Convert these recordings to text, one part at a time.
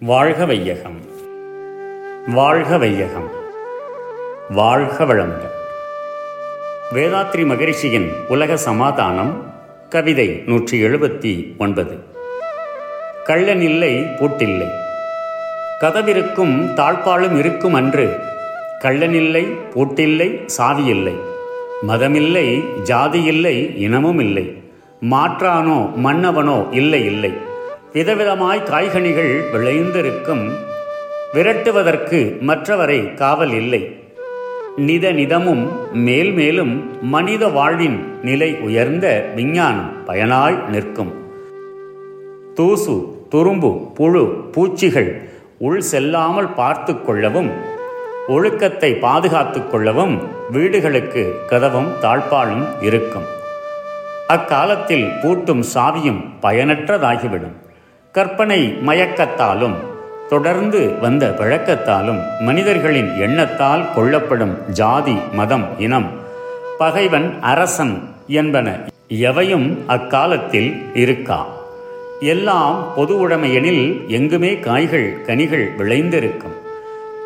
வாழ்க வையகம். வாழ்க வையகம். வாழ்க வளமுடன். வேதாத்ரி மகரிஷியின் உலக சமாதானம் கவிதை நூற்றி எழுபத்தி ஒன்பது கள்ளனில்லை பூட்டில்லை. கதவிருக்கும் தாழ்பாலும் இருக்கும் அன்று கள்ளனில்லை பூட்டில்லை சாவியில்லை மதமில்லை ஜாதியில்லை இனமும் இல்லை. மாற்றானோ மன்னவனோ இல்லை இல்லை. விதவிதமாய் காய்கனிகள் விளைந்திருக்கும். விரட்டுவதற்கு மற்றவரை காவல் இல்லை. நித நிதமும் மேல் மேலும் மனித வாழ்வின் நிலை உயர்ந்த விஞ்ஞானம் பயனாய் நிற்கும். தூசு துரும்பு புழு பூச்சிகள் உள் செல்லாமல் பார்த்து கொள்ளவும் ஒழுக்கத்தை பாதுகாத்து கொள்ளவும் வீடுகளுக்கு கதவும் தாழ்பாலும் இருக்கும். அக்காலத்தில் பூட்டும் சாவியும் பயனற்றதாகிவிடும். கற்பனை மயக்கத்தாலும் தொடர்ந்து வந்த பழக்கத்தாலும் மனிதர்களின் எண்ணத்தால் கொள்ளப்படும் ஜாதி மதம் இனம் பகைவன் அரசன் என்பன எவையும் அக்காலத்தில் இருக்கா? எல்லாம் பொது உடைமையெனில் எங்குமே காய்கள் கனிகள் விளைந்திருக்கும்.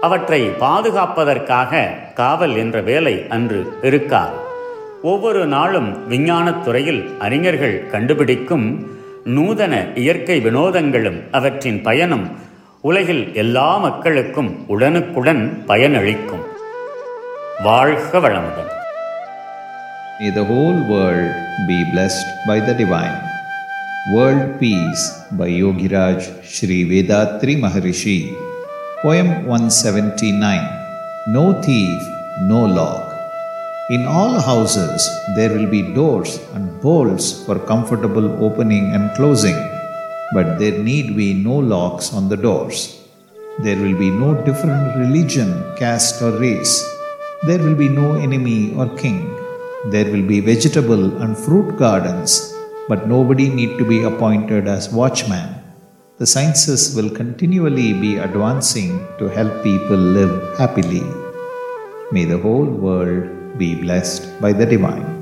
அவற்றை பாதுகாப்பதற்காக காவல் என்ற வேலை அன்று இருக்கார் ஒவ்வொரு நாளும் விஞ்ஞானத் துறையில் அறிஞர்கள் கண்டுபிடிக்கும் நூதன இயற்கை வினோதங்களும் அவற்றின் பயனும் உலகில் எல்லா மக்களுக்கும் உடனுக்குடன் பயனளிக்கும் வாழ்க வளமுடன் May the whole world be blessed by the divine. World Peace by Yogiraj Sri Vedatri Maharishi. Poem 179 No thief, no lock. In all houses there will be doors and bolts for comfortable opening and closing, but there need be no locks on the doors. There will be no different religion, caste, or race. There will be no enemy or king. There will be vegetable and fruit gardens, but nobody need to be appointed as watchman. The sciences will continually be advancing to help people live happily. May the whole world be blessed by the divine.